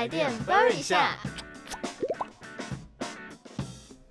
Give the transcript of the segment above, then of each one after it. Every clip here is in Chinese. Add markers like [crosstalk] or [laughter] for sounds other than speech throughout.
台电 burn 一下。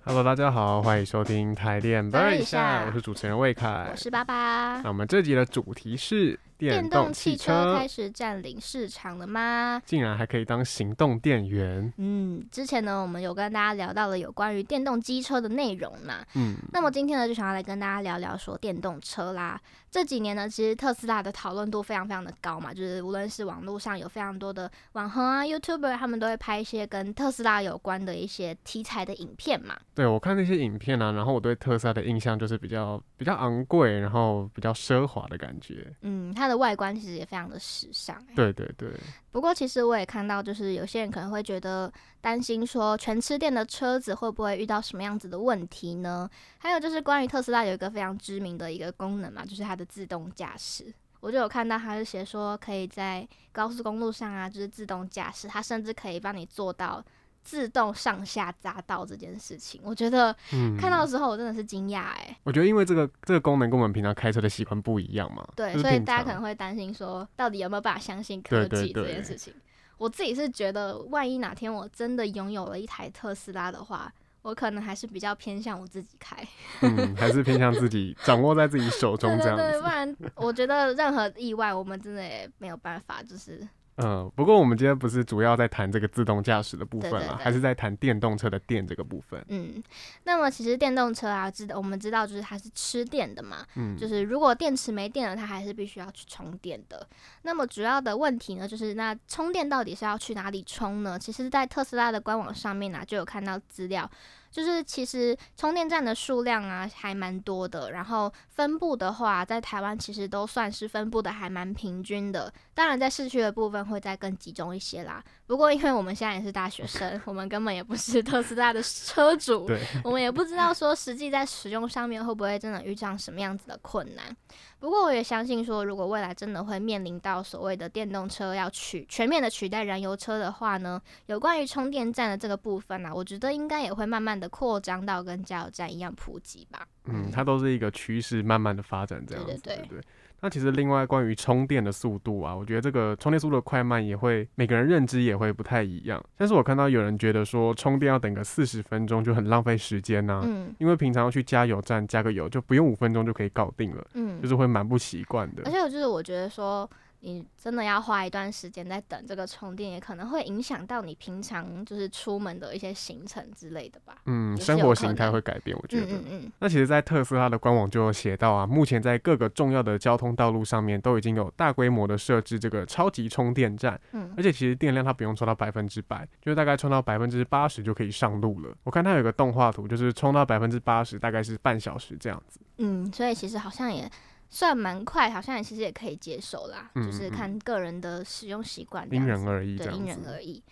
Hello，大家好，欢迎收听台电 Burn 一下我是主持人魏凯我。是爸爸那。我们这集的主题是电动动汽车开，始占领市场了吗？竟然还可以当行动电源。嗯，之前呢，我们有跟大家聊到了有关于电动机车的内容嘛。嗯，那么今天呢，就想要来跟大家聊聊说电动车啦。这几年呢，其实特斯拉的讨论度非常非常的高嘛，就是无论是网络上有非常多的网红啊、YouTuber，他们都会拍一些跟特斯拉有关的一些题材的影片嘛。对我看那些影片啊，然后我对特斯拉的印象就是比较比较昂贵，然后比较奢华的感觉。嗯，它的外观其实也非常的时尚、欸。对对对，不过其实我也看到，就是有些人可能会觉得担心说，全吃电的车子会不会遇到什么样子的问题呢？还有就是关于特斯拉有一个非常知名的一个功能嘛，就是它的自动驾驶。我就有看到它是写说，可以在高速公路上啊，就是自动驾驶，它甚至可以帮你做到自动上下匝道这件事情。我觉得嗯，看到的时候，我真的是惊讶哎。我觉得因为这个这个功能跟我们平常开车的习惯不一样嘛，对，所以大家可能会担心说，到底有没有办法相信科技这件事情？我自己是觉得，万一哪天我真的拥有了一台特斯拉的话，我可能还是比较偏向我自己开。嗯，还是偏向自己掌握在自己手中 [laughs] 这样对对对，不。然我觉得任何意外，我们真的也没有办法，就是嗯，不过我们今天不是主要在谈这个自动驾驶的部分嘛，对对对还是在谈电动车的电这个部分。嗯。那么其实电动车啊，知道我们知道就是它是吃电的嘛，嗯，就是如果电池没电了，它还是必须要去充电的。那么主要的问题呢，就是那充电到底是要去哪里充呢？其实，在特斯拉的官网上面呢、就有看到资料，就是其实充电站的数量啊还蛮多的，然后分布的话，在台湾其实都算是分布的还蛮平均的。当然，在市区的部分会再更集中一些啦。不过，因为我们现在也是大学生，[laughs] 我们根本也不是特斯拉的车主，我们也不知道说实际在使用上面会不会真的遇上什么样子的困难。不过我也相信说，如果未来真的会面临到所谓的电动车要取全面的取代燃油车的话呢，有关于充电站的这个部分啊，我觉得应该也会慢慢的扩张到跟加油站一样普及吧。嗯，它都是一个趋势，慢慢的发展这样子，对对对对那其实另外关于充电的速度啊，我觉得这个充电速度的快慢也会每个人认知也会不太一样。但是我看到有人觉得说充电要等个四十分钟就很浪费时间呐、嗯因为平常要去加油站加个油就不用五分钟就可以搞定了，嗯就，是会蛮不习惯的而。且我就是我觉得说。你真的要花一段时间在等这个充电，也可能会影响到你平常就是出门的一些行程之类的吧。嗯，生活形态会改变，我觉嗯得。嗯嗯，那其实，在特斯拉的官网就有写到啊，目前在各个重要的交通道路上面都已经有大规模的设置这个超级充电站，嗯而且其实电量它不用充到百分之百，就是大概充到百分之八十就可以上路了。我看它有个动画图，就是充到百分之八十大概是半小时这样子。嗯，所以其实好像也算蛮快，好像也其实也可以接受啦，嗯就是嗯看个人的使用习惯这因，人而异对，因。人而异。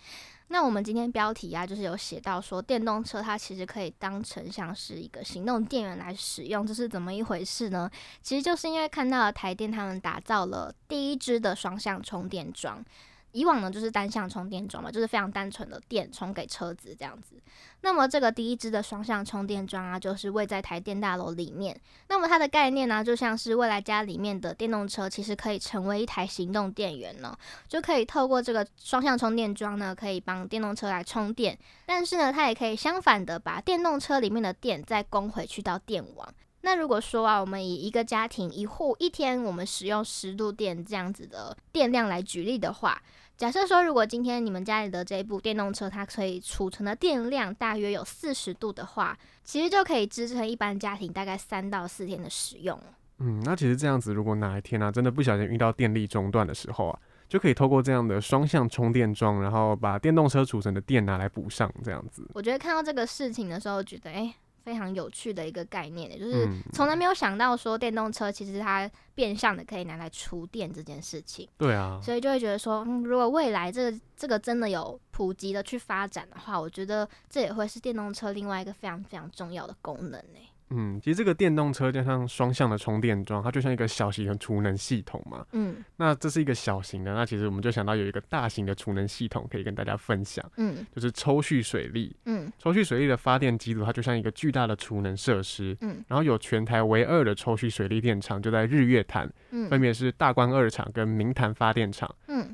那我们今天标题啊，就是有写到说，电动车它其实可以当成像是一个行动电源来使用，这是怎么一回事呢？其实就是因为看到了台电他们打造了第一支的双向充电桩。以往呢就是单向充电桩嘛，就是非常单纯的电充给车子这样子。那么这个第一支的双向充电桩啊，就是位在台电大楼里面。那么它的概念呢，就像是未来家里面的电动车，其实可以成为一台行动电源呢，就可以透过这个双向充电桩呢，可以帮电动车来充电。但是呢，它也可以相反的把电动车里面的电再供回去到电网。那如果说啊，我们以一个家庭一户一天我们使用十度电这样子的电量来举例的话，假设说如果今天你们家里的这一部电动车它可以储存的电量大约有四十度的话，其实就可以支撑一般家庭大概三到四天的使用。嗯，那其实这样子，如果哪一天啊真的不小心遇到电力中断的时候啊，就可以透过这样的双向充电桩，然后把电动车储存的电拿来补上，这样子。我觉得看到这个事情的时候，觉得诶非常有趣的一个概念，就是嗯，从来没有想到说电动车其实它变相的可以拿来储电这件事情，对啊，所以就会觉得说，嗯，如果未来这个这个真的有普及的去发展的话，我觉得这也会是电动车另外一个非常非常重要的功能呢。嗯，其实这个电动车加上双向的充电桩，它就像一个小型的储能系统嘛。嗯那这是一个小型的，那其实我们就想到有一个大型的储能系统可以跟大家分享，嗯就是抽蓄水力。嗯抽蓄水力的发电机组，它就像一个巨大的储能设施。嗯然后有全台唯二的抽蓄水力电厂就在日月潭，嗯分嗯别是大关二厂跟明潭发电厂。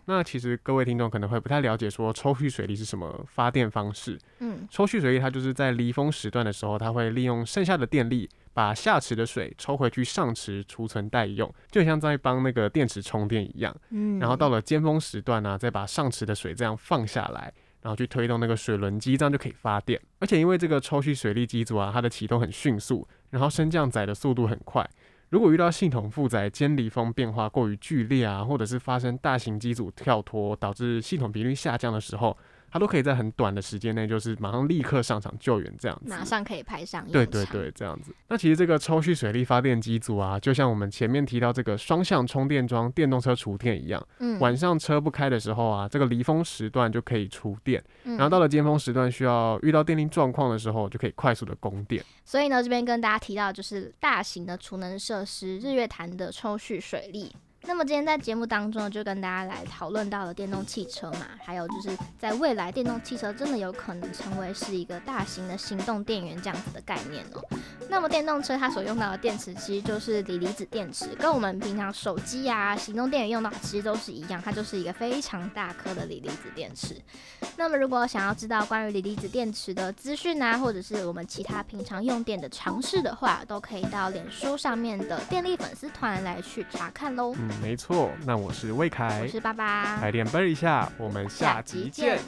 嗯那其实各位听众可能会不太了解，说抽蓄水力是什么发电方式。嗯抽蓄水力它就是在离峰时段的时候，它会利用剩下的电力，把下池的水抽回去上池储存待用，就像在帮那个电池充电一样。嗯，然后到了尖峰时段呢、再把上池的水这样放下来，然后去推动那个水轮机，这样就可以发电。而且因为这个抽蓄水力机组啊，它的启动很迅速，然后升降载的速度很快。如果遇到系统负载、间离峰变化过于剧烈啊，或者是发生大型机组跳脱导致系统频率下降的时候，它都可以在很短的时间内，就是马上立刻上场救援这样子。马上可以派上用对对，对，这样子。那其实这个抽蓄水力发电机组啊，就像我们前面提到这个双向充电桩电动车储电一样，嗯，晚上车不开的时候啊，这个离峰时段就可以储电，然然后到了尖峰时段需要遇到电力状况的时候，就可以快速的供电。所以呢，这边跟大家提到就是大型的储能设施日月潭的抽蓄水利。那么今天在节目当中，就跟大家来讨论到了电动汽车嘛，还有就是在未来电动汽车真的有可能成为是一个大型的行动电源这样子的概念哦。那么电动车它所用到的电池其实就是锂离子电池，跟我们平常手机啊、行动电源用到其实都是一样，它就是一个非常大颗的锂离子电池。那么如果想要知道关于锂离子电池的资讯啊，或者是我们其他平常用电的常识的话，都可以到脸书上面的电力粉丝团来去查看喽。没错，那我是魏凯，我是爸爸，来点背一下，我们下集见。